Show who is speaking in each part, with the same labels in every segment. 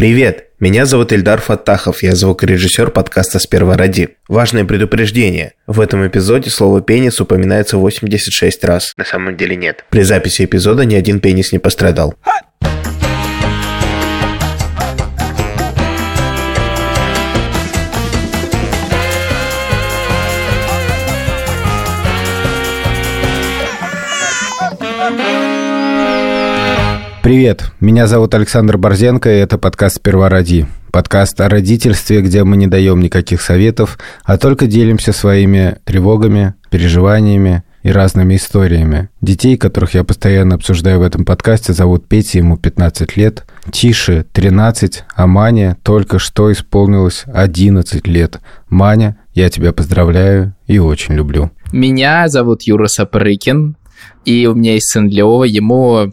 Speaker 1: Привет! Меня зовут Ильдар Фаттахов, я звукорежиссер подкаста «Сперва ради». Важное предупреждение. В этом эпизоде слово «пенис» упоминается 86 раз. На самом деле нет. При записи эпизода ни один пенис не пострадал.
Speaker 2: Привет, меня зовут Александр Борзенко, и это подкаст «Сперва роди». Подкаст о родительстве, где мы не даем никаких советов, а только делимся своими тревогами, переживаниями и разными историями. Детей, которых я постоянно обсуждаю в этом подкасте, зовут Петя, ему 15 лет, Тише 13, а Мане только что исполнилось 11 лет. Маня, я тебя поздравляю и очень люблю.
Speaker 3: Меня зовут Юра Сапрыкин, и у меня есть сын Лева, ему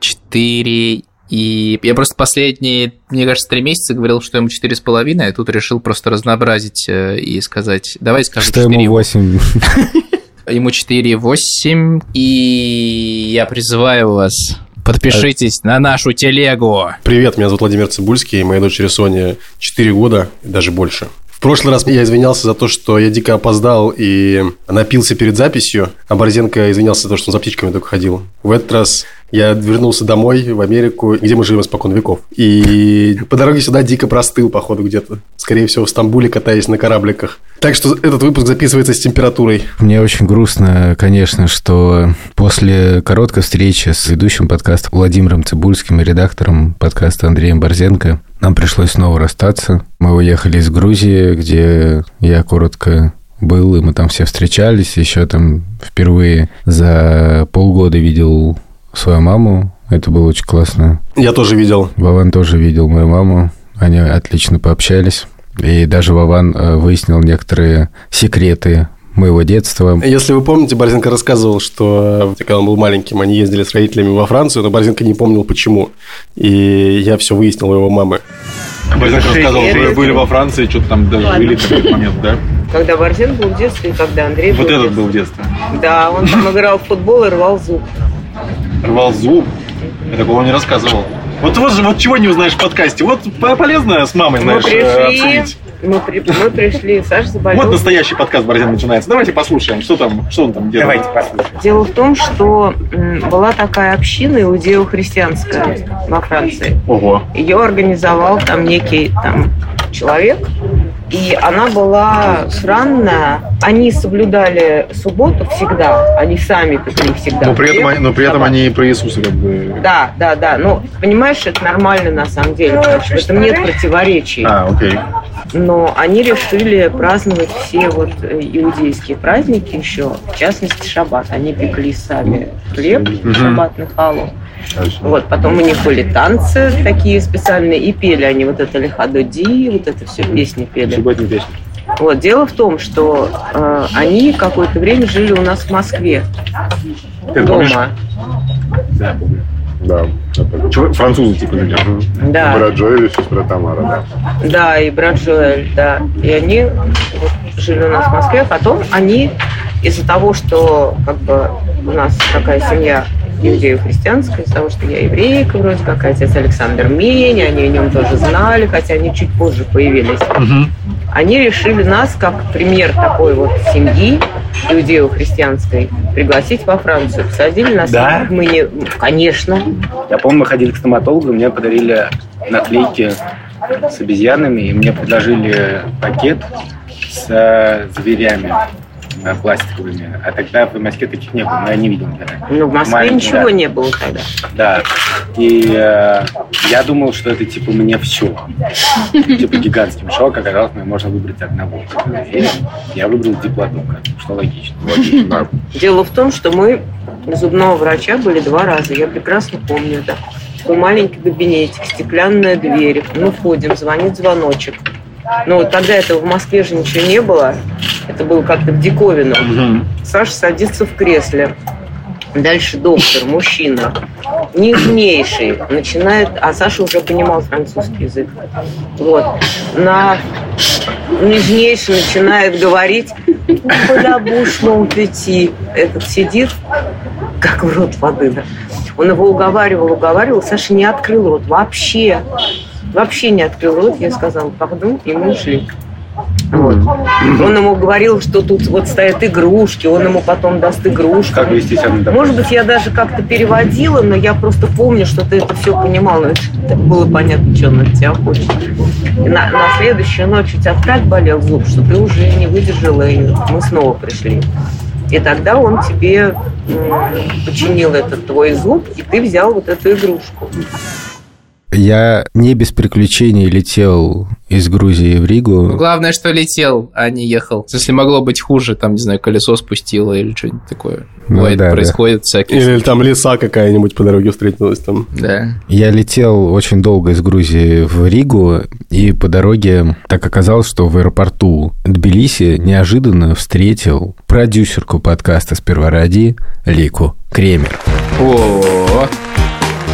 Speaker 3: 4 и я просто последние, мне кажется, три месяца говорил, что ему четыре с половиной, а тут решил просто разнообразить э, и сказать, давай скажем
Speaker 2: Что 4. ему 8.
Speaker 3: Ему 4, 8, и я призываю вас Подпишитесь на нашу телегу.
Speaker 4: Привет, меня зовут Владимир Цибульский, моей дочери Соне 4 года, даже больше. В прошлый раз я извинялся за то, что я дико опоздал и напился перед записью, а Борзенко извинялся за то, что он за птичками только ходил. В этот раз я вернулся домой, в Америку, где мы живем испокон веков. И по дороге сюда дико простыл, походу, где-то. Скорее всего, в Стамбуле, катаясь на корабликах. Так что этот выпуск записывается с температурой.
Speaker 2: Мне очень грустно, конечно, что после короткой встречи с ведущим подкаста Владимиром Цибульским и редактором подкаста Андреем Борзенко нам пришлось снова расстаться. Мы уехали из Грузии, где я коротко был, и мы там все встречались. Еще там впервые за полгода видел свою маму. Это было очень классно.
Speaker 4: Я тоже видел.
Speaker 2: Вован тоже видел мою маму. Они отлично пообщались. И даже Вован э, выяснил некоторые секреты моего детства.
Speaker 4: Если вы помните, Борзенко рассказывал, что когда он был маленьким, они ездили с родителями во Францию, но Борзенко не помнил почему. И я все выяснил у его мамы. Борзенко рассказывал, что вы были во Франции, что-то там даже жили в какой-то момент, да?
Speaker 5: Когда Борзен был в детстве, и когда Андрей
Speaker 4: был
Speaker 5: Вот
Speaker 4: этот был в детстве?
Speaker 5: Да, он там играл в футбол и рвал зуб
Speaker 4: рвал зуб. Я такого не рассказывал. Вот, вот, вот чего не узнаешь в подкасте. Вот полезно с мамой, знаешь,
Speaker 5: мы пришли, обсудить. Мы, при, мы пришли, Саша заболел.
Speaker 4: Вот настоящий подкаст Борзен начинается. Давайте послушаем, что там, что он там делает.
Speaker 5: Давайте послушаем. Дело в том, что была такая община иудео-христианская во Франции.
Speaker 4: Ого.
Speaker 5: Ее организовал там некий там человек, и она была странная. Они соблюдали субботу всегда, они сами пекли всегда.
Speaker 4: Но при этом, но при этом они про Иисуса как бы...
Speaker 5: Да, да, да. Ну, понимаешь, это нормально на самом деле. В этом нет противоречий.
Speaker 4: А, окей.
Speaker 5: Но они решили праздновать все вот э, иудейские праздники еще, в частности, шаббат. Они пекли сами хлеб, mm шаббат на халу. Вот, потом у них были танцы такие специальные, и пели они вот это Лихододи, вот это все песни пели.
Speaker 4: Субботние песни.
Speaker 5: Вот, дело в том, что э, они какое-то время жили у нас в Москве.
Speaker 4: Ты дома. Помнишь? Да, помню. Да. Это... Французы типа люди.
Speaker 5: Да.
Speaker 4: Брат Джоэль и сестра Тамара, да.
Speaker 5: Да, и брат Джоэль, да. И они вот, жили у нас в Москве, а потом они из-за того, что как бы у нас такая семья иудею-христианская, из-за того, что я еврейка вроде как, отец Александр Мень, они о нем тоже знали, хотя они чуть позже появились. Угу. Они решили нас, как пример такой вот семьи иудео-христианской, пригласить во Францию. Посадили нас.
Speaker 3: Да?
Speaker 5: Мы не... Конечно.
Speaker 3: Я помню, мы ходили к стоматологу, мне подарили наклейки с обезьянами, и мне предложили пакет с зверями пластиковыми. А тогда в Москве таких не было, но я не видел никогда.
Speaker 5: Ну, в Москве Маленький, ничего да. не было тогда.
Speaker 3: Да. И э, я думал, что это типа мне все. Типа гигантский мешок, оказалось, мне можно выбрать одного. И я выбрал диплодока, что логично. логично
Speaker 5: Дело в том, что мы зубного врача были два раза. Я прекрасно помню это. Такой маленький кабинетик, стеклянная дверь. Мы входим, звонит звоночек. Но вот тогда этого в Москве же ничего не было. Это было как-то в диковину. Угу. Саша садится в кресле. Дальше доктор, мужчина, нежнейший, начинает, а Саша уже понимал французский язык. Вот. На нежнейший начинает говорить «Полябуш, мол, пяти». Этот сидит, как в рот воды. Да. Он его уговаривал, уговаривал. Саша не открыл рот вообще. Вообще не открыл рот, я сказала, пардон, и мы ушли. Вот. Он ему говорил, что тут вот стоят игрушки, он ему потом даст игрушку.
Speaker 2: Как вести себя на
Speaker 5: Может быть, я даже как-то переводила, но я просто помню, что ты это все понимал. Но это было понятно, что он от тебя хочет. И на, на следующую ночь у тебя так болел зуб, что ты уже не выдержала, и мы снова пришли. И тогда он тебе починил этот твой зуб, и ты взял вот эту игрушку.
Speaker 2: Я не без приключений летел из Грузии в Ригу.
Speaker 3: Главное, что летел, а не ехал. Если могло быть хуже, там, не знаю, колесо спустило или что-нибудь такое.
Speaker 2: Ну
Speaker 3: Бывает,
Speaker 2: да, да.
Speaker 3: происходит всякие.
Speaker 4: Или там леса какая-нибудь по дороге встретилась там.
Speaker 3: Да.
Speaker 2: Я летел очень долго из Грузии в Ригу, и по дороге так оказалось, что в аэропорту Тбилиси неожиданно встретил продюсерку подкаста «Сперва ради» Лику Кремер.
Speaker 3: О,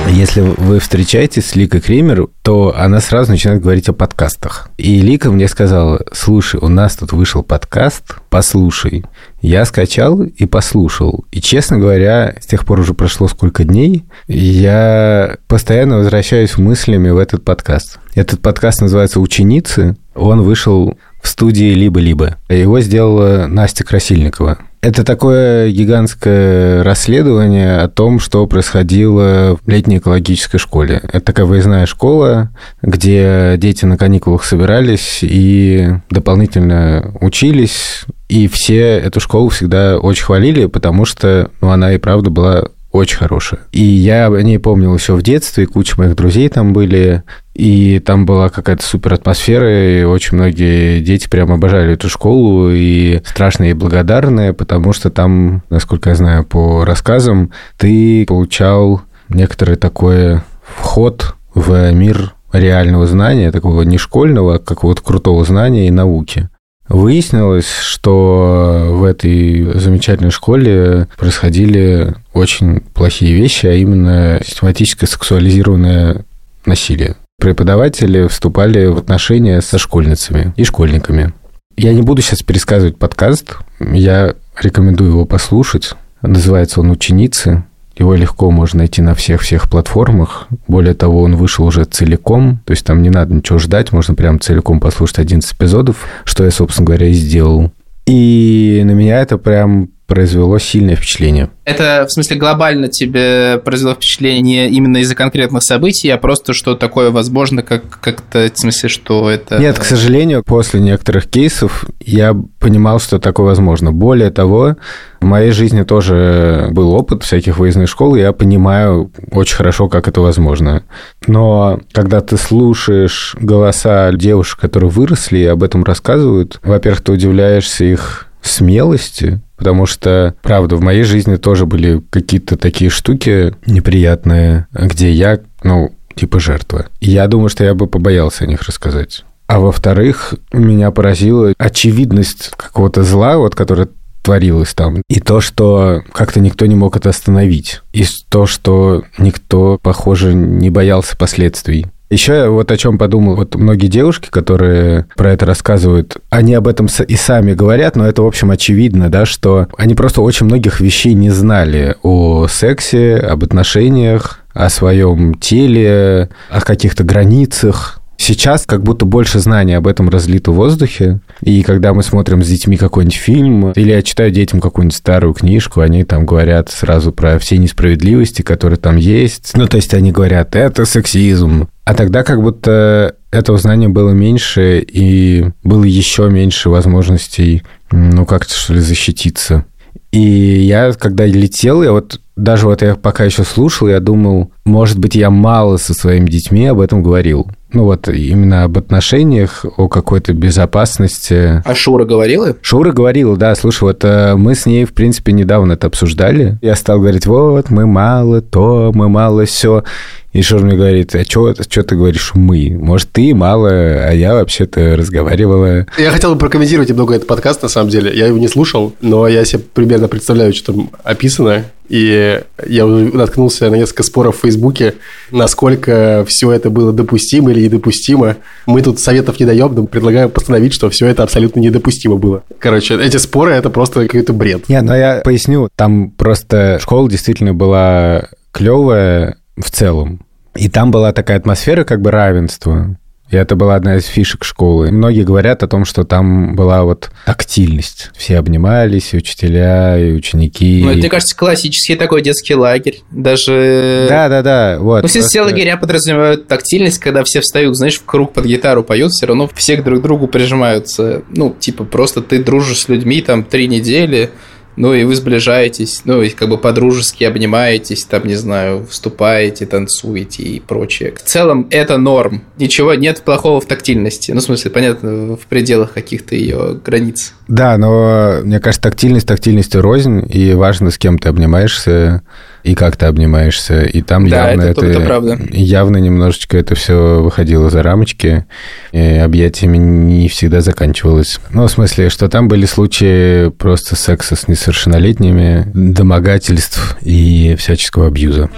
Speaker 2: Если вы встречаетесь с Ликой Кремер, то она сразу начинает говорить о подкастах. И Лика мне сказала, слушай, у нас тут вышел подкаст, послушай. Я скачал и послушал. И, честно говоря, с тех пор уже прошло сколько дней, я постоянно возвращаюсь мыслями в этот подкаст. Этот подкаст называется «Ученицы». Он вышел в студии «Либо-либо». Его сделала Настя Красильникова. Это такое гигантское расследование о том, что происходило в летней экологической школе. Это такая выездная школа, где дети на каникулах собирались и дополнительно учились. И все эту школу всегда очень хвалили, потому что ну, она и правда была очень хорошая. И я о ней помнил еще в детстве, куча моих друзей там были, и там была какая-то супер атмосфера, и очень многие дети прям обожали эту школу, и страшно ей благодарны, потому что там, насколько я знаю по рассказам, ты получал некоторый такой вход в мир реального знания, такого не школьного, а какого-то крутого знания и науки. Выяснилось, что в этой замечательной школе происходили очень плохие вещи, а именно систематическое сексуализированное насилие. Преподаватели вступали в отношения со школьницами и школьниками. Я не буду сейчас пересказывать подкаст, я рекомендую его послушать. Называется он «Ученицы». Его легко можно найти на всех-всех платформах. Более того, он вышел уже целиком, то есть там не надо ничего ждать, можно прям целиком послушать 11 эпизодов, что я, собственно говоря, и сделал. И на меня это прям произвело сильное впечатление.
Speaker 3: Это, в смысле, глобально тебе произвело впечатление не именно из-за конкретных событий, а просто что такое возможно, как как-то, в смысле, что это...
Speaker 2: Нет, к сожалению, после некоторых кейсов я понимал, что такое возможно. Более того, в моей жизни тоже был опыт всяких выездных школ, и я понимаю очень хорошо, как это возможно. Но когда ты слушаешь голоса девушек, которые выросли и об этом рассказывают, во-первых, ты удивляешься их смелости, потому что, правда, в моей жизни тоже были какие-то такие штуки неприятные, где я, ну, типа жертва. Я думаю, что я бы побоялся о них рассказать. А во-вторых, меня поразила очевидность какого-то зла, вот, которое творилось там. И то, что как-то никто не мог это остановить. И то, что никто, похоже, не боялся последствий. Еще я вот о чем подумал. Вот многие девушки, которые про это рассказывают, они об этом и сами говорят, но это, в общем, очевидно, да, что они просто очень многих вещей не знали о сексе, об отношениях, о своем теле, о каких-то границах. Сейчас как будто больше знаний об этом разлито в воздухе, и когда мы смотрим с детьми какой-нибудь фильм, или я читаю детям какую-нибудь старую книжку, они там говорят сразу про все несправедливости, которые там есть. Ну, то есть они говорят, это сексизм. А тогда как будто этого знания было меньше, и было еще меньше возможностей, ну, как-то, что ли, защититься. И я, когда летел, я вот даже вот я пока еще слушал, я думал, может быть, я мало со своими детьми об этом говорил. Ну вот именно об отношениях, о какой-то безопасности.
Speaker 3: А Шура говорила?
Speaker 2: Шура говорила, да, слушай, вот э, мы с ней, в принципе, недавно это обсуждали. Я стал говорить, вот, мы мало то, мы мало все. И Шура мне говорит, а что ты говоришь мы? Может, ты мало, а я вообще-то разговаривала.
Speaker 4: Я хотел бы прокомментировать немного этот подкаст, на самом деле. Я его не слушал, но я себе примерно представляю, что там описано. И я наткнулся на несколько споров в Фейсбуке, насколько все это было допустимо или недопустимо. Мы тут советов не даем, но предлагаем постановить, что все это абсолютно недопустимо было. Короче, эти споры – это просто какой-то бред.
Speaker 2: Не, ну я поясню, там просто школа действительно была клевая в целом. И там была такая атмосфера как бы равенства. И это была одна из фишек школы. Многие говорят о том, что там была вот тактильность. Все обнимались, и учителя, и ученики.
Speaker 3: Ну, это, мне кажется, классический такой детский лагерь. Даже...
Speaker 2: Да-да-да, вот.
Speaker 3: Ну, все, все лагеря подразумевают тактильность, когда все встают, знаешь, в круг под гитару поют, все равно все друг к другу прижимаются. Ну, типа, просто ты дружишь с людьми там три недели, ну и вы сближаетесь, ну и как бы по-дружески обнимаетесь, там, не знаю, вступаете, танцуете и прочее. В целом это норм. Ничего нет плохого в тактильности. Ну, в смысле, понятно, в пределах каких-то ее границ.
Speaker 2: Да, но мне кажется, тактильность тактильностью рознь, и важно, с кем ты обнимаешься, и как ты обнимаешься. И там
Speaker 3: да,
Speaker 2: явно
Speaker 3: это,
Speaker 2: это,
Speaker 3: это правда.
Speaker 2: явно немножечко это все выходило за рамочки, и объятиями не всегда заканчивалось. Ну, в смысле, что там были случаи просто секса с несовершеннолетними, домогательств и всяческого абьюза.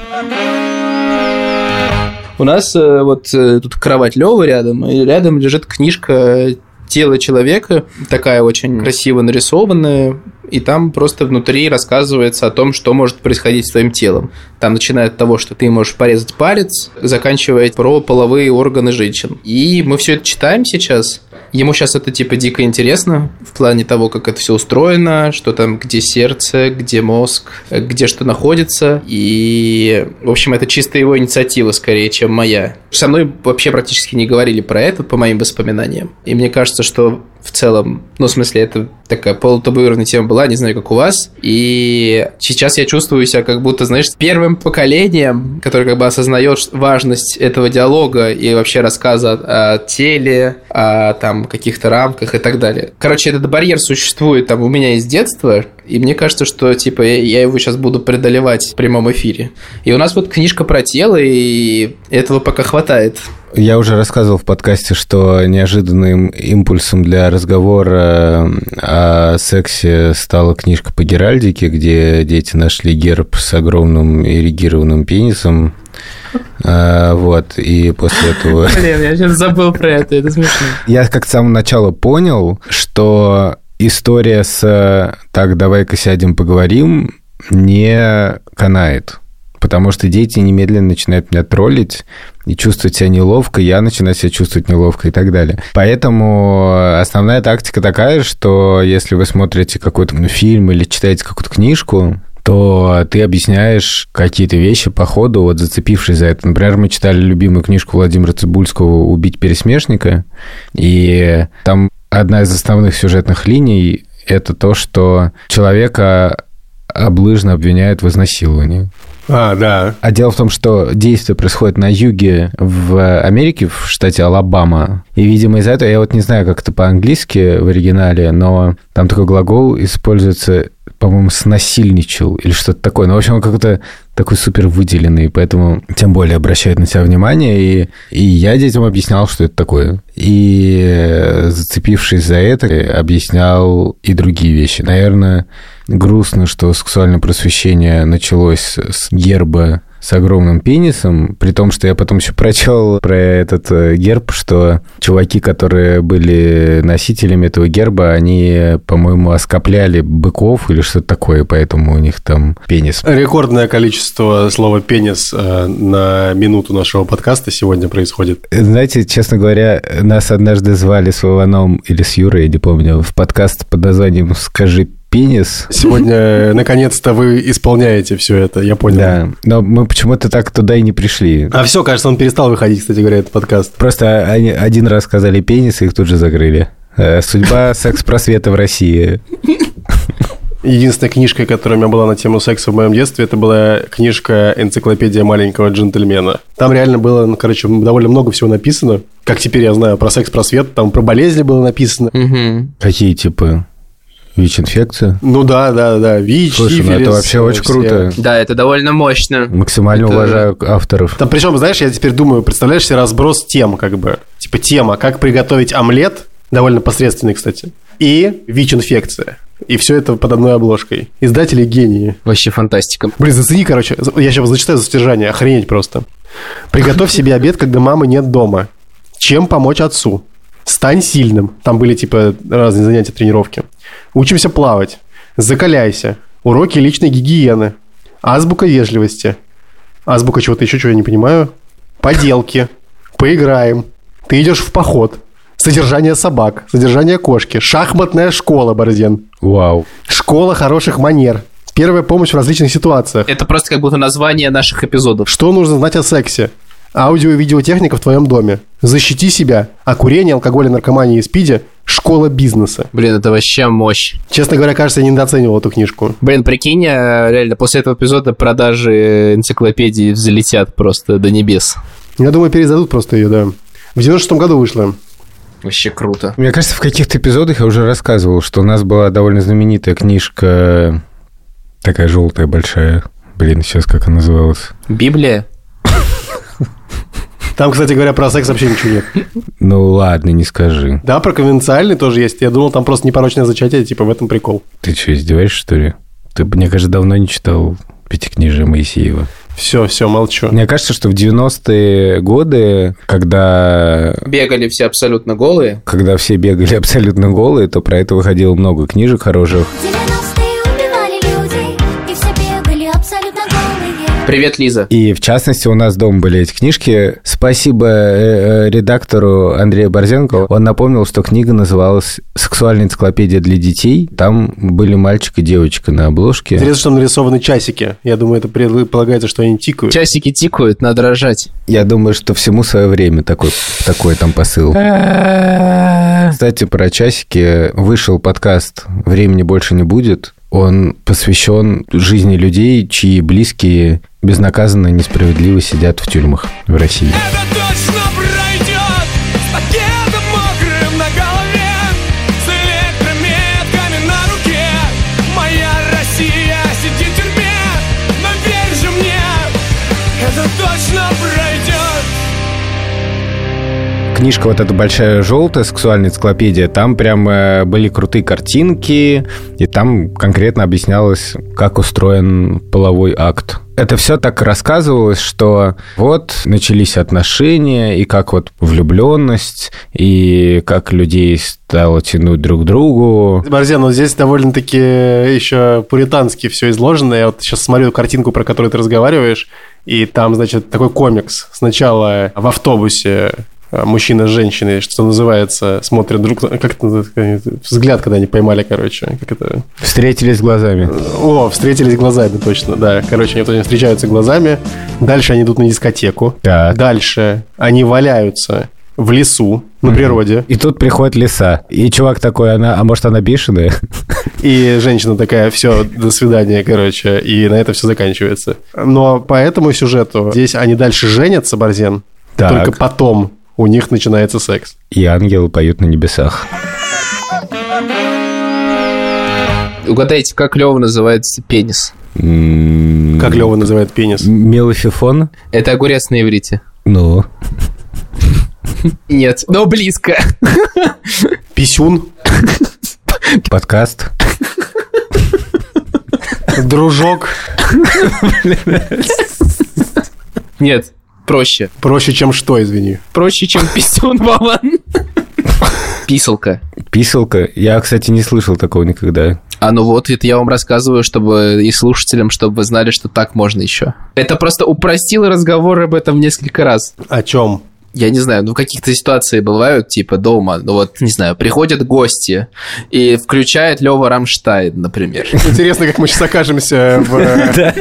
Speaker 3: У нас э, вот э, тут кровать Лёва рядом, и рядом лежит книжка тело человека, такая очень красиво нарисованная, и там просто внутри рассказывается о том, что может происходить с твоим телом. Там начиная от того, что ты можешь порезать палец, заканчивая про половые органы женщин. И мы все это читаем сейчас, Ему сейчас это типа дико интересно в плане того, как это все устроено, что там, где сердце, где мозг, где что находится. И, в общем, это чисто его инициатива скорее, чем моя. Со мной вообще практически не говорили про это, по моим воспоминаниям. И мне кажется, что в целом, ну, в смысле, это такая полутабуированная тема была, не знаю, как у вас. И сейчас я чувствую себя как будто, знаешь, первым поколением, которое как бы осознает важность этого диалога и вообще рассказа о, о теле, о там каких-то рамках и так далее. Короче, этот барьер существует там у меня из детства, и мне кажется, что типа я его сейчас буду преодолевать в прямом эфире. И у нас вот книжка про тело, и этого пока хватает.
Speaker 2: Я уже рассказывал в подкасте, что неожиданным импульсом для разговора о сексе стала книжка по Геральдике, где дети нашли герб с огромным эрегированным пенисом. А, вот, и после этого...
Speaker 3: Блин, я сейчас забыл про это, это смешно.
Speaker 2: Я как с самого начала понял, что история с «так, давай-ка сядем, поговорим» не канает потому что дети немедленно начинают меня троллить и чувствовать себя неловко, я начинаю себя чувствовать неловко и так далее. Поэтому основная тактика такая, что если вы смотрите какой-то фильм или читаете какую-то книжку, то ты объясняешь какие-то вещи по ходу, вот зацепившись за это. Например, мы читали любимую книжку Владимира Цибульского «Убить пересмешника», и там одна из основных сюжетных линий – это то, что человека облыжно обвиняют в изнасиловании.
Speaker 4: А, да.
Speaker 2: А дело в том, что действие происходит на юге в Америке, в штате Алабама. И, видимо, из-за этого, я вот не знаю, как это по-английски в оригинале, но там такой глагол используется, по-моему, снасильничал или что-то такое. Ну, в общем, он как-то такой супер выделенный, поэтому тем более обращает на себя внимание. И, и я детям объяснял, что это такое. И зацепившись за это, объяснял и другие вещи. Наверное, грустно, что сексуальное просвещение началось с герба с огромным пенисом, при том, что я потом еще прочел про этот э, герб, что чуваки, которые были носителями этого герба, они, по-моему, оскопляли быков или что-то такое, поэтому у них там пенис.
Speaker 4: Рекордное количество слова «пенис» э, на минуту нашего подкаста сегодня происходит.
Speaker 2: Знаете, честно говоря, нас однажды звали с Вованом или с Юрой, я не помню, в подкаст под названием «Скажи пенис.
Speaker 4: Сегодня, наконец-то, вы исполняете все это, я понял.
Speaker 2: Да, но мы почему-то так туда и не пришли.
Speaker 4: А все, кажется, он перестал выходить, кстати говоря, этот подкаст.
Speaker 2: Просто они один раз сказали пенис, и их тут же закрыли. Э, судьба секс-просвета в России.
Speaker 4: Единственная книжка, которая у меня была на тему секса в моем детстве, это была книжка «Энциклопедия маленького джентльмена». Там реально было, ну, короче, довольно много всего написано. Как теперь я знаю про секс-просвет, там про болезни было написано.
Speaker 3: Угу.
Speaker 2: Какие типы? ВИЧ-инфекция?
Speaker 4: Ну да, да, да, ВИЧ,
Speaker 2: Слушай, ну это вообще очень
Speaker 4: все.
Speaker 2: круто.
Speaker 3: Да, это довольно мощно.
Speaker 2: Максимально
Speaker 3: Это-
Speaker 2: уважаю авторов.
Speaker 4: Там причем, знаешь, я теперь думаю, представляешь себе разброс тем, как бы. Типа тема, как приготовить омлет, довольно посредственный, кстати, и ВИЧ-инфекция. И все это под одной обложкой. Издатели гении.
Speaker 3: Вообще фантастика.
Speaker 4: Блин, зацени, короче, я сейчас зачитаю за содержание, охренеть просто. Приготовь себе обед, когда мамы нет дома. Чем помочь отцу? Стань сильным. Там были, типа, разные занятия, тренировки. Учимся плавать. Закаляйся. Уроки личной гигиены. Азбука вежливости. Азбука чего-то еще, чего я не понимаю. поделки, поиграем. Ты идешь в поход. Содержание собак, содержание кошки, шахматная школа, Борзен.
Speaker 2: Вау.
Speaker 4: Школа хороших манер. Первая помощь в различных ситуациях.
Speaker 3: Это просто как будто название наших эпизодов.
Speaker 4: Что нужно знать о сексе? Аудио и видеотехника в твоем доме. Защити себя. О курении, алкоголе, наркомании и спиде. Школа бизнеса.
Speaker 3: Блин, это вообще мощь.
Speaker 4: Честно говоря, кажется, я недооценивал эту книжку.
Speaker 3: Блин, прикинь, реально, после этого эпизода продажи энциклопедии взлетят просто до небес.
Speaker 4: Я думаю, переиздадут просто ее, да. В 96 году вышла.
Speaker 3: Вообще круто.
Speaker 2: Мне кажется, в каких-то эпизодах я уже рассказывал, что у нас была довольно знаменитая книжка, такая желтая, большая. Блин, сейчас как она называлась?
Speaker 3: Библия?
Speaker 4: Там, кстати говоря, про секс вообще ничего нет.
Speaker 2: Ну ладно, не скажи.
Speaker 4: Да, про конвенциальный тоже есть. Я думал, там просто непорочное зачатие, типа в этом прикол.
Speaker 2: Ты что, издеваешься, что ли? Ты, мне кажется, давно не читал Пятикнижие Моисеева.
Speaker 4: Все, все, молчу.
Speaker 2: Мне кажется, что в 90-е годы, когда,
Speaker 3: Бегали все абсолютно голые.
Speaker 2: когда все бегали абсолютно голые, то про это выходило много книжек хороших.
Speaker 6: 90-е
Speaker 3: Привет, Лиза.
Speaker 2: И в частности у нас дома были эти книжки. Спасибо э, э, редактору Андрею Борзенко. Он напомнил, что книга называлась «Сексуальная энциклопедия для детей». Там были мальчик и девочка на обложке.
Speaker 4: Интересно, что там нарисованы часики. Я думаю, это предполагается, что они тикают.
Speaker 3: Часики тикают, надо рожать.
Speaker 2: Я думаю, что всему свое время такой, такой там посыл. Кстати, про часики вышел подкаст «Времени больше не будет». Он посвящен жизни людей, чьи близкие безнаказанно несправедливо сидят в тюрьмах в России. Книжка вот эта большая желтая, сексуальная энциклопедия, там прям э, были крутые картинки, и там конкретно объяснялось, как устроен половой акт. Это все так рассказывалось, что вот начались отношения, и как вот влюбленность, и как людей стало тянуть друг к другу.
Speaker 4: Борзен, ну здесь довольно-таки еще пуритански все изложено. Я вот сейчас смотрю картинку, про которую ты разговариваешь, и там, значит, такой комикс. Сначала в автобусе мужчина с женщиной, что называется, смотрят друг на... Как это? Взгляд, когда они поймали, короче. Как это...
Speaker 2: Встретились глазами.
Speaker 4: О, встретились глазами, точно, да. Короче, они встречаются глазами. Дальше они идут на дискотеку.
Speaker 2: Так.
Speaker 4: Дальше они валяются в лесу, на природе.
Speaker 2: И тут приходит лиса. И чувак такой, она, а может, она бешеная?
Speaker 4: И женщина такая, все, до свидания, короче. И на это все заканчивается. Но по этому сюжету здесь они дальше женятся, Борзен.
Speaker 2: Так.
Speaker 4: Только потом у них начинается секс.
Speaker 2: И ангелы поют на небесах.
Speaker 3: Угадайте, как Лева называется пенис?
Speaker 2: М,
Speaker 4: Как Лева называет пенис.
Speaker 2: Мелофифон?
Speaker 3: Это огурец на иврите.
Speaker 2: Ну,
Speaker 3: Нет, но близко.
Speaker 4: Писюн,
Speaker 2: подкаст.
Speaker 4: дружок.
Speaker 3: Нет, проще.
Speaker 4: Проще, чем что, извини.
Speaker 3: Проще, чем писюн, Вован. Писалка.
Speaker 2: Писалка. Я, кстати, не слышал такого никогда.
Speaker 3: А ну вот, это я вам рассказываю, чтобы и слушателям, чтобы вы знали, что так можно еще. Это просто упростило разговор об этом несколько раз.
Speaker 4: О чем?
Speaker 3: Я не знаю, ну в каких-то ситуации бывают, типа дома, ну вот, не знаю, приходят гости и включает Лева Рамштайн, например.
Speaker 4: Интересно, как мы сейчас окажемся в...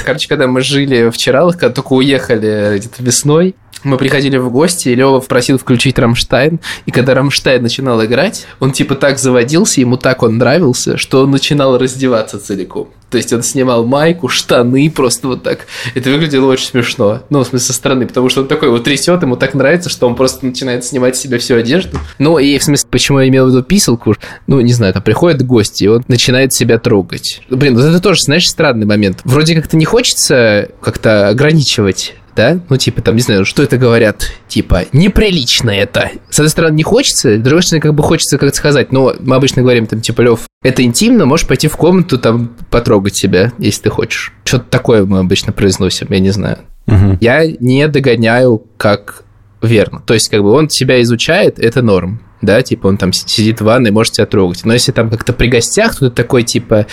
Speaker 3: Короче, когда мы жили вчера, когда только уехали где-то весной, мы приходили в гости, и Лева просил включить Рамштайн, и когда Рамштайн начинал играть, он типа так заводился, ему так он нравился, что он начинал раздеваться целиком. То есть он снимал майку, штаны, просто вот так. Это выглядело очень смешно. Ну, в смысле, со стороны, потому что он такой вот трясет, ему так нравится, что он просто начинает снимать с себя всю одежду. Ну, и в смысле, почему я имел в виду писалку? Ну, не знаю, там приходят гости, и он начинает себя трогать. Блин, вот это тоже, знаешь, странный момент. Вроде как-то не хочется как-то ограничивать да? Ну, типа, там, не знаю, что это говорят, типа, неприлично это. С одной стороны, не хочется, с другой стороны, как бы хочется как-то сказать, но мы обычно говорим, там, типа, Лев, это интимно, можешь пойти в комнату, там, потрогать себя, если ты хочешь. Что-то такое мы обычно произносим, я не знаю.
Speaker 2: Мгм.
Speaker 3: Я не догоняю, как верно. То есть, как бы он себя изучает, это норм. Да, типа он там си- сидит в ванной, может тебя трогать. Но если там как-то при гостях, то ты такой, типа,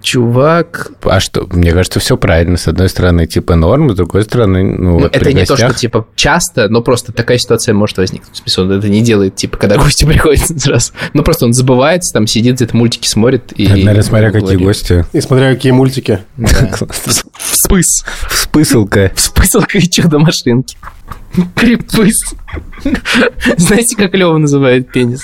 Speaker 3: Чувак,
Speaker 2: А что? Мне кажется, все правильно. С одной стороны, типа норм, с другой стороны, ну, вот
Speaker 3: это
Speaker 2: при
Speaker 3: не то,
Speaker 2: гостях-
Speaker 3: что типа часто, но просто такая ситуация может возникнуть. В смысле, он это не делает, типа, когда гости приходят сразу. Ну, просто он забывается, там сидит, где-то мультики смотрит. И,
Speaker 2: наверное, смотря какие
Speaker 3: говорит.
Speaker 2: гости.
Speaker 4: И смотря какие мультики.
Speaker 3: Вспыс.
Speaker 2: Вспысылка.
Speaker 3: Вспысалка и чудо-машинки. Припыс. Знаете, как Лева называет пенис?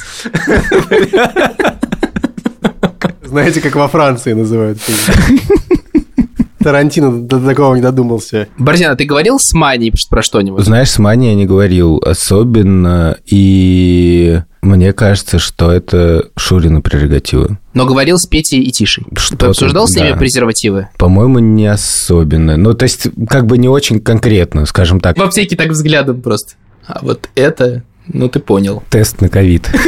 Speaker 4: Знаете, как во Франции называют фильм? Тарантино до такого не додумался.
Speaker 3: Борзян, а ты говорил с Маней про что-нибудь?
Speaker 2: Знаешь, с Маней я не говорил особенно, и мне кажется, что это Шурина прерогатива.
Speaker 3: Но говорил с Петей и Тишей. Ты
Speaker 2: Что-то,
Speaker 3: обсуждал с ними
Speaker 2: да.
Speaker 3: презервативы?
Speaker 2: По-моему, не особенно. Ну, то есть, как бы не очень конкретно, скажем так.
Speaker 3: В аптеке так взглядом просто. А вот это, ну ты понял.
Speaker 2: Тест на ковид.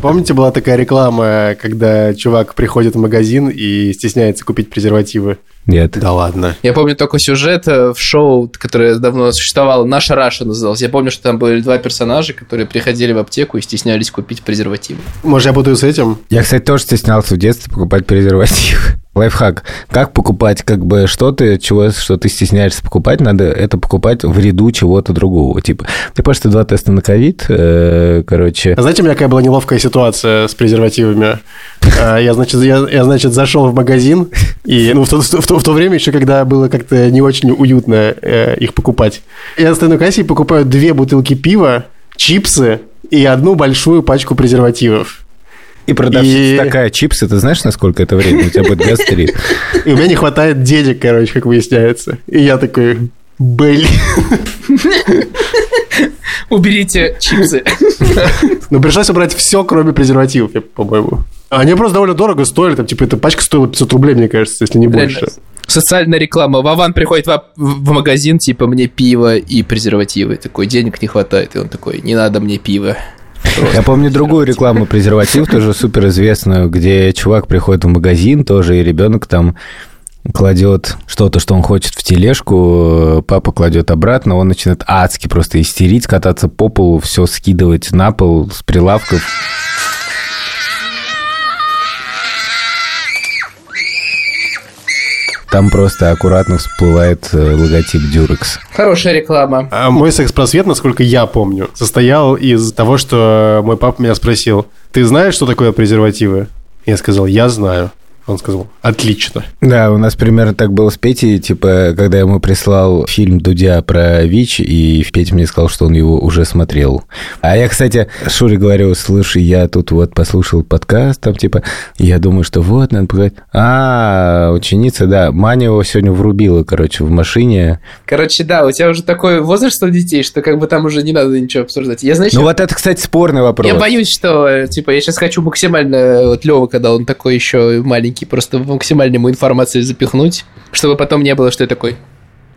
Speaker 4: Помните, была такая реклама, когда чувак приходит в магазин и стесняется купить презервативы?
Speaker 2: Нет.
Speaker 4: Да ладно.
Speaker 3: Я помню только сюжет э, в шоу, которое давно существовало, «Наша Раша» называлось. Я помню, что там были два персонажа, которые приходили в аптеку и стеснялись купить презервативы.
Speaker 4: Может, я путаю с этим?
Speaker 2: Я, кстати, тоже стеснялся в детстве покупать презервативы. Лайфхак. Как покупать как бы что-то, чего, что ты стесняешься покупать, надо это покупать в ряду чего-то другого. Типа, ты просто два теста на ковид, э, короче,
Speaker 4: А знаете, у меня какая была неловкая ситуация с презервативами? А, Я, значит, я, я, значит, зашел в магазин, и ну, в, то, в то- в то время еще, когда было как-то не очень уютно э, их покупать. Я стою на кассе и покупаю две бутылки пива, чипсы и одну большую пачку презервативов.
Speaker 2: и продавщица
Speaker 4: И-
Speaker 2: такая, чипсы, ты знаешь, насколько это вредно? У тебя будет гастрит.
Speaker 4: И у меня не хватает денег, короче, как выясняется. И я такой, блин.
Speaker 3: Уберите чипсы.
Speaker 4: Ну, пришлось убрать все, кроме презервативов, я- по-моему. Они просто довольно дорого стоили, там, типа, эта пачка стоила 500 рублей, мне кажется, если не больше.
Speaker 3: Реально. Социальная реклама. Вован приходит в, в магазин, типа, мне пиво и презервативы. Такой, денег не хватает. И он такой, не надо мне пиво.
Speaker 2: Я помню другую рекламу презерватив, тоже суперизвестную, где чувак приходит в магазин тоже, и ребенок там кладет что-то, что он хочет в тележку, папа кладет обратно, он начинает адски просто истерить, кататься по полу, все скидывать на пол с прилавков. Там просто аккуратно всплывает э, логотип Durex.
Speaker 3: Хорошая реклама.
Speaker 4: А мой секс-просвет, насколько я помню, состоял из того, что мой папа меня спросил, ты знаешь, что такое презервативы? Я сказал, я знаю. Он сказал, отлично.
Speaker 2: Да, у нас примерно так было с Петей, типа, когда я ему прислал фильм Дудя про ВИЧ, и Петя мне сказал, что он его уже смотрел. А я, кстати, Шуре говорю, слушай, я тут вот послушал подкаст, там, типа, я думаю, что вот, надо поговорить. А, ученица, да, Маня его сегодня врубила, короче, в машине.
Speaker 3: Короче, да, у тебя уже такой возраст у детей, что как бы там уже не надо ничего обсуждать. Я, знаешь,
Speaker 2: Ну вот это, кстати, спорный вопрос.
Speaker 3: я боюсь, что, типа, я сейчас хочу максимально, вот Лева, когда он такой еще маленький, просто максимально ему информации запихнуть, чтобы потом не было, что я такой,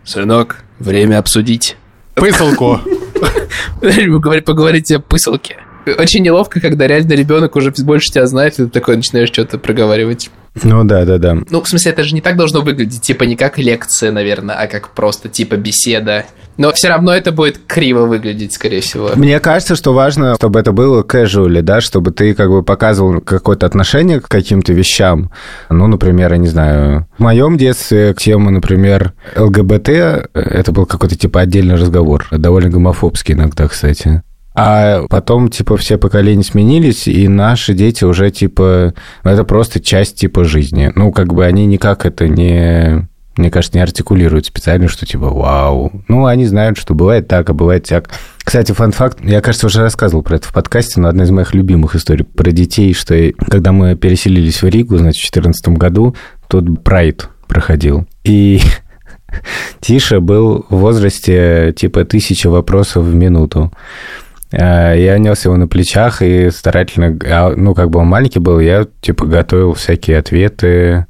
Speaker 3: сынок, время обсудить.
Speaker 4: Пысалку.
Speaker 3: Поговорить, о пысалке. Очень неловко, когда реально ребенок уже больше тебя знает, и ты такой начинаешь что-то проговаривать.
Speaker 2: Ну да, да, да.
Speaker 3: Ну, в смысле, это же не так должно выглядеть, типа, не как лекция, наверное, а как просто, типа, беседа. Но все равно это будет криво выглядеть, скорее всего.
Speaker 2: Мне кажется, что важно, чтобы это было casual, да, чтобы ты как бы показывал какое-то отношение к каким-то вещам. Ну, например, я не знаю, в моем детстве тема, например, ЛГБТ, это был какой-то типа отдельный разговор, довольно гомофобский иногда, кстати. А потом, типа, все поколения сменились, и наши дети уже, типа, это просто часть, типа, жизни. Ну, как бы они никак это не мне кажется, не артикулируют специально, что типа вау. Ну, они знают, что бывает так, а бывает так. Кстати, фан-факт, я, кажется, уже рассказывал про это в подкасте, но одна из моих любимых историй про детей, что когда мы переселились в Ригу, значит, в 2014 году, тут прайд проходил. И Тиша был в возрасте типа тысячи вопросов в минуту. А, Я нес его на плечах и старательно, а, ну, как бы он маленький был, я, типа, готовил всякие ответы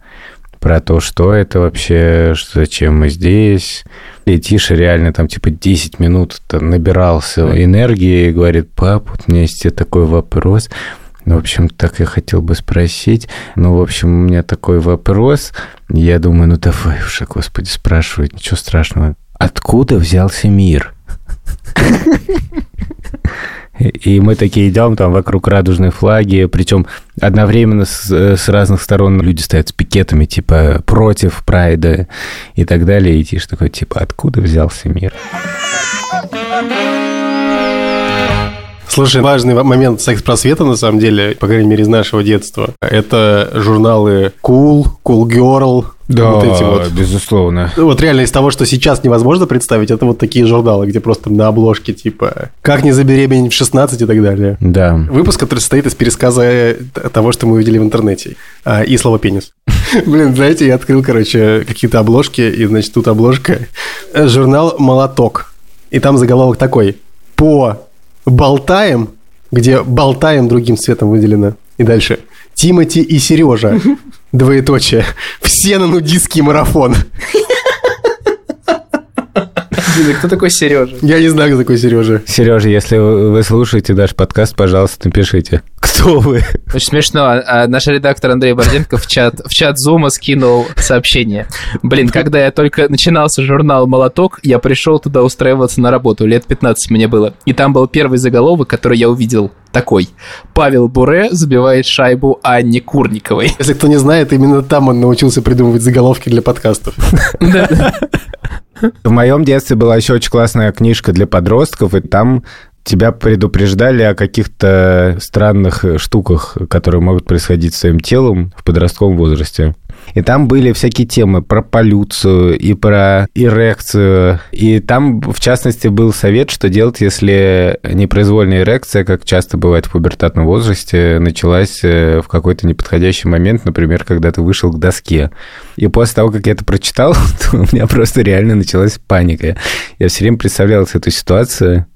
Speaker 2: про то, что это вообще, что, зачем мы здесь. И Тиша реально там, типа, 10 минут набирался энергии и говорит, пап, вот у меня есть тебе такой вопрос. Ну, в общем, так я хотел бы спросить. Ну, в общем, у меня такой вопрос. Я думаю, ну, давай уже, господи, спрашивай, ничего страшного. Откуда взялся мир? И мы такие идем, там вокруг радужной флаги, причем одновременно с, с разных сторон люди стоят с пикетами, типа, против прайда и так далее. И Тиш такой, типа, откуда взялся мир?
Speaker 4: Слушай, важный момент секс-просвета, на самом деле, по крайней мере, из нашего детства. Это журналы Cool, Cool Girl, вот эти вот.
Speaker 2: безусловно.
Speaker 4: Вот реально из того, что сейчас невозможно представить, это вот такие журналы, где просто на обложке типа «Как не забеременеть в 16» и так далее.
Speaker 2: Да.
Speaker 4: Выпуск, который состоит из пересказа э, того, что мы увидели в интернете. А, И слово «пенис». Блин, знаете, я открыл, короче, какие-то обложки, и, значит, тут обложка. Журнал «Молоток». И там заголовок такой. По болтаем, где болтаем другим цветом выделено. И дальше. Тимати и Сережа. Двоеточие. Все на нудистский марафон.
Speaker 3: Блин, а кто такой Сережа?
Speaker 4: Я не знаю, кто такой Сережа.
Speaker 2: Сережа, если вы слушаете наш подкаст, пожалуйста, напишите. Кто вы?
Speaker 3: Очень смешно. А наш редактор Андрей Борденко в чат, в чат Зума скинул сообщение. Блин, когда я только начинался журнал «Молоток», я пришел туда устраиваться на работу. Лет 15 мне было. И там был первый заголовок, который я увидел. Такой. Павел Буре забивает шайбу Анне Курниковой.
Speaker 4: Если кто не знает, именно там он научился придумывать заголовки для подкастов.
Speaker 2: В моем детстве была еще очень классная книжка для подростков, и там тебя предупреждали о каких-то странных штуках, которые могут происходить с твоим телом в подростковом возрасте. И там были всякие темы про полюцию и про эрекцию. И там, в частности, был совет, что делать, если непроизвольная эрекция, как часто бывает в пубертатном возрасте, началась э, в какой-то неподходящий момент, например, когда ты вышел к доске. И после того, как я это прочитал, у меня просто реально началась паника. Я все время представлял эту ситуацию,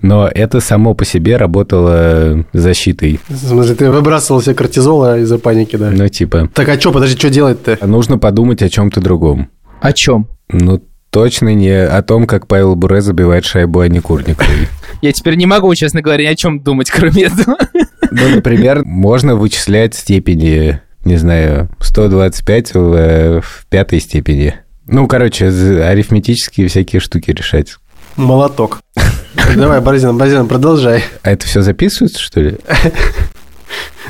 Speaker 2: но это само по себе работало защитой.
Speaker 4: В смысле, ты выбрасывал себе кортизола из-за паники, да?
Speaker 2: Ну, типа,
Speaker 4: Так а что, подожди, что делать-то?
Speaker 2: нужно подумать о чем-то другом.
Speaker 3: О чем?
Speaker 2: Ну, точно не о том, как Павел Буре забивает шайбу Ани Курниковой.
Speaker 3: Я теперь не могу, честно говоря, ни о чем думать, кроме этого.
Speaker 2: Ну, например, можно вычислять степени, не знаю, 125 в, в пятой степени. Ну, короче, арифметические всякие штуки решать.
Speaker 4: Молоток. Давай, Борзин, Борзин, продолжай.
Speaker 2: А это все записывается, что ли?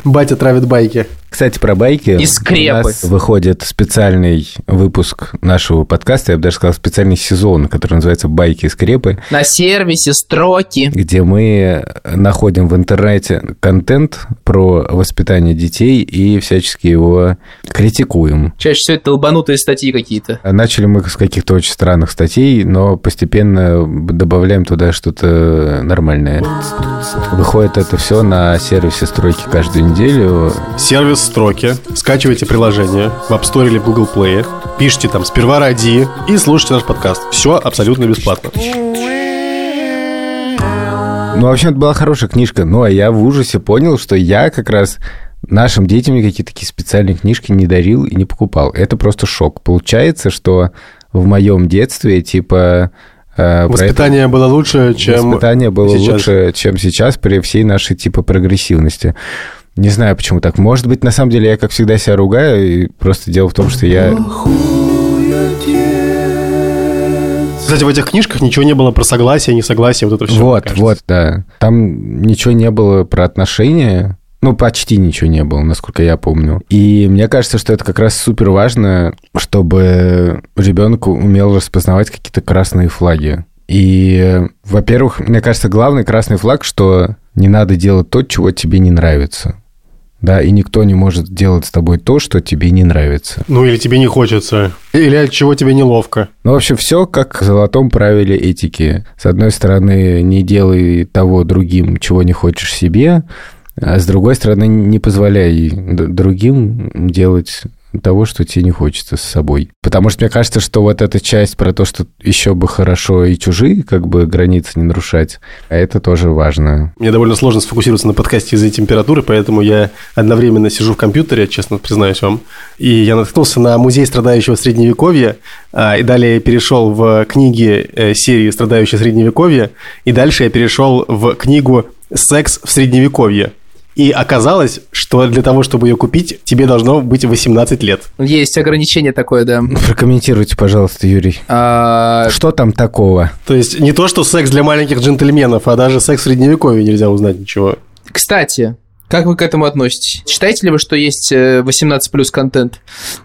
Speaker 4: Батя травит байки.
Speaker 2: Кстати, про байки.
Speaker 3: И скрепы.
Speaker 2: У нас выходит специальный выпуск нашего подкаста, я бы даже сказал, специальный сезон, который называется «Байки и скрепы»,
Speaker 3: На сервисе строки.
Speaker 2: где мы находим в интернете контент про воспитание детей и всячески его критикуем.
Speaker 3: Чаще всего это долбанутые статьи какие-то.
Speaker 2: Начали мы с каких-то очень странных статей, но постепенно добавляем туда что-то нормальное. Выходит это все на сервисе стройки каждую неделю.
Speaker 4: Сервис строки. Скачивайте приложение в App Store или в Google Play. Пишите там «Сперва ради» и слушайте наш подкаст. Все абсолютно бесплатно.
Speaker 2: Ну, в общем, это была хорошая книжка. Ну, а я в ужасе понял, что я как раз нашим детям никакие такие специальные книжки не дарил и не покупал. Это просто шок. Получается, что в моем детстве, типа... э, про это-
Speaker 4: Воспитание было лучше, чем
Speaker 2: Воспитание было
Speaker 4: сейчас.
Speaker 2: лучше, чем сейчас при всей нашей типа прогрессивности. Не знаю, почему так. Может быть, на самом деле я, как всегда, себя ругаю, и просто дело в том, что я...
Speaker 4: Кстати, в этих книжках ничего не было про согласие, несогласие, вот это все.
Speaker 2: вот, вот, да. Там ничего не было про отношения, ну, почти ничего не было, насколько я помню. И мне кажется, что это как раз супер важно, чтобы ребенок умел распознавать какие-то красные флаги. И, во-первых, мне кажется, главный красный флаг, что не надо делать то, чего тебе не нравится. Да, и никто не может делать с тобой то, что тебе не нравится.
Speaker 4: Ну, или тебе не хочется. Или от чего тебе неловко.
Speaker 2: Ну, в общем, все как в золотом правиле этики. С одной стороны, не делай того другим, чего не хочешь себе, а с другой стороны, не позволяй другим делать того, что тебе не хочется с собой. Потому что мне кажется, что вот эта часть про то, что еще бы хорошо и чужие, как бы границы не нарушать, а это тоже важно.
Speaker 4: Мне довольно сложно сфокусироваться на подкасте из-за температуры, поэтому я одновременно сижу в компьютере, честно признаюсь вам. И я наткнулся на музей страдающего Средневековья, а, и далее перешел в книги э, серии «Страдающее Средневековье», и дальше я перешел в книгу «Секс в Средневековье». И оказалось, что для того, чтобы ее купить, тебе должно быть 18 лет.
Speaker 3: Есть ограничение такое, да.
Speaker 2: Прокомментируйте, пожалуйста, Юрий.
Speaker 3: А,
Speaker 2: Что там такого?
Speaker 4: То есть не то, что секс для маленьких джентльменов, а даже секс в средневековье нельзя узнать ничего.
Speaker 3: Кстати, как вы к этому относитесь? Считаете ли вы, что есть э, 18 плюс контент?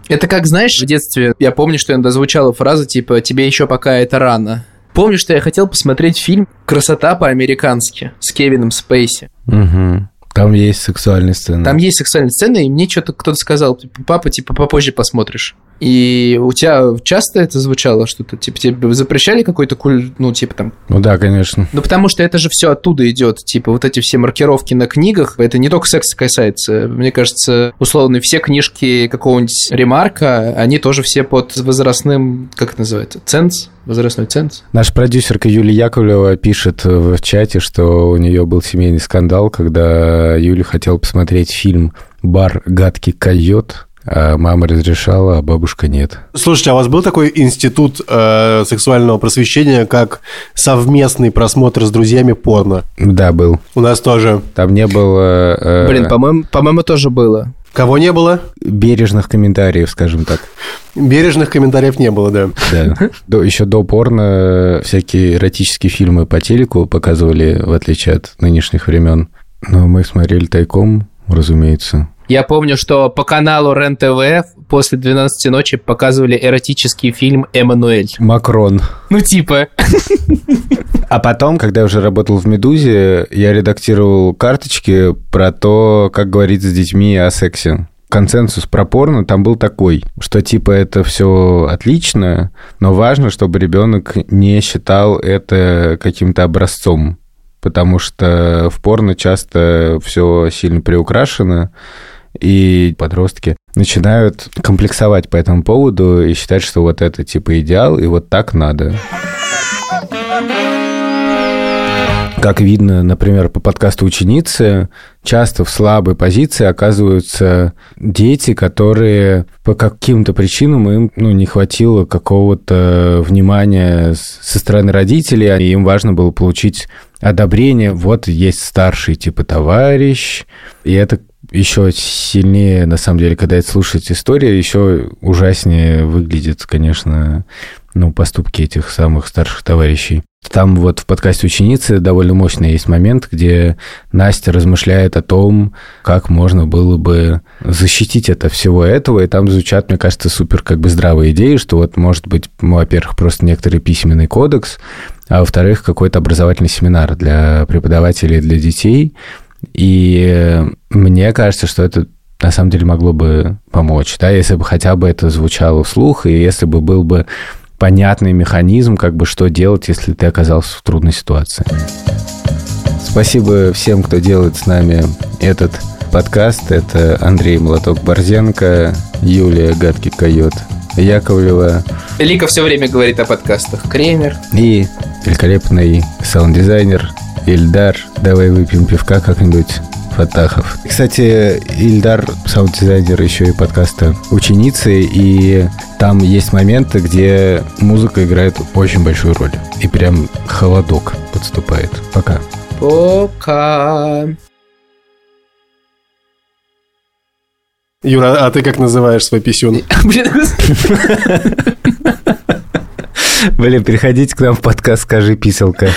Speaker 3: Это как, знаешь, в детстве я помню, что иногда звучала фраза типа «тебе еще пока это рано». Помню, что я хотел посмотреть фильм «Красота по-американски» с Кевином Спейси.
Speaker 2: Мгм. Там есть сексуальные сцены.
Speaker 3: Там есть сексуальные сцены, и мне что-то кто-то сказал, типа, папа, типа, попозже посмотришь. И у тебя часто это звучало что-то? Типа, тебе запрещали какой-то куль... Ну, типа там...
Speaker 2: Ну да, конечно.
Speaker 3: Ну, потому что это же все оттуда идет. Типа, вот эти все маркировки на книгах, это не только секса касается. Мне кажется, условно, все книжки какого-нибудь ремарка, они тоже все под возрастным... Как это называется? Ценз? Возрастной ценз?
Speaker 2: Наша продюсерка Юлия Яковлева пишет в чате, что у нее был семейный скандал, когда Юля хотела посмотреть фильм «Бар гадкий койот», а мама разрешала, а бабушка нет.
Speaker 4: Слушайте, а у вас был такой институт э, сексуального просвещения, как совместный просмотр с друзьями порно?
Speaker 2: Да, был.
Speaker 4: У нас тоже.
Speaker 2: Там не было э,
Speaker 3: Блин, по-моему, по-моему, тоже было.
Speaker 4: Кого не было?
Speaker 2: бережных комментариев, скажем так.
Speaker 4: Бережных комментариев не было, да.
Speaker 2: Да. До, еще до порно всякие эротические фильмы по телеку показывали, в отличие от нынешних времен. Но мы смотрели тайком, разумеется.
Speaker 3: Я помню, что по каналу РЕН-ТВ после 12 ночи показывали эротический фильм «Эммануэль».
Speaker 2: Макрон.
Speaker 3: Ну, типа...
Speaker 2: А потом, когда я уже работал в «Медузе», я редактировал карточки про то, как говорить с детьми о сексе. Консенсус про порно там был такой, что типа это все отлично, но важно, чтобы ребенок не считал это каким-то образцом, потому что в порно часто все сильно приукрашено, и подростки начинают комплексовать по этому поводу и считать, что вот это типа идеал, и вот так надо. Как видно, например, по подкасту ученицы, часто в слабой позиции оказываются дети, которые по каким-то причинам им ну, не хватило какого-то внимания со стороны родителей, и им важно было получить одобрение. Вот есть старший типа товарищ, и это еще сильнее, на самом деле, когда это слушать история, еще ужаснее выглядит, конечно, ну, поступки этих самых старших товарищей. Там вот в подкасте ученицы довольно мощный есть момент, где Настя размышляет о том, как можно было бы защитить это всего этого, и там звучат, мне кажется, супер как бы здравые идеи, что вот может быть, ну, во-первых, просто некоторый письменный кодекс, а во-вторых, какой-то образовательный семинар для преподавателей для детей. И э, мне кажется, что это на самом деле могло бы помочь, да, если бы хотя бы это звучало вслух, и если бы был бы понятный механизм, как бы что делать, если ты оказался в трудной ситуации. Спасибо всем, кто делает с нами этот подкаст. Это Андрей Молоток-Борзенко, Юлия Гадкий Койот, Яковлева
Speaker 3: Лика все время говорит о подкастах. Кремер.
Speaker 2: и великолепный саунд-дизайнер Ильдар. Давай выпьем пивка как-нибудь. Фатахов. Кстати, Ильдар, саунд-дизайнер еще и подкаста «Ученицы», и там есть моменты, где музыка играет очень большую роль. И прям холодок подступает. Пока.
Speaker 3: Пока.
Speaker 4: Юра, а ты как называешь свой писюн?
Speaker 3: Блин,
Speaker 2: Блин, приходите к нам в подкаст «Скажи, писелка».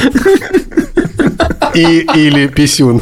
Speaker 4: И или писюн?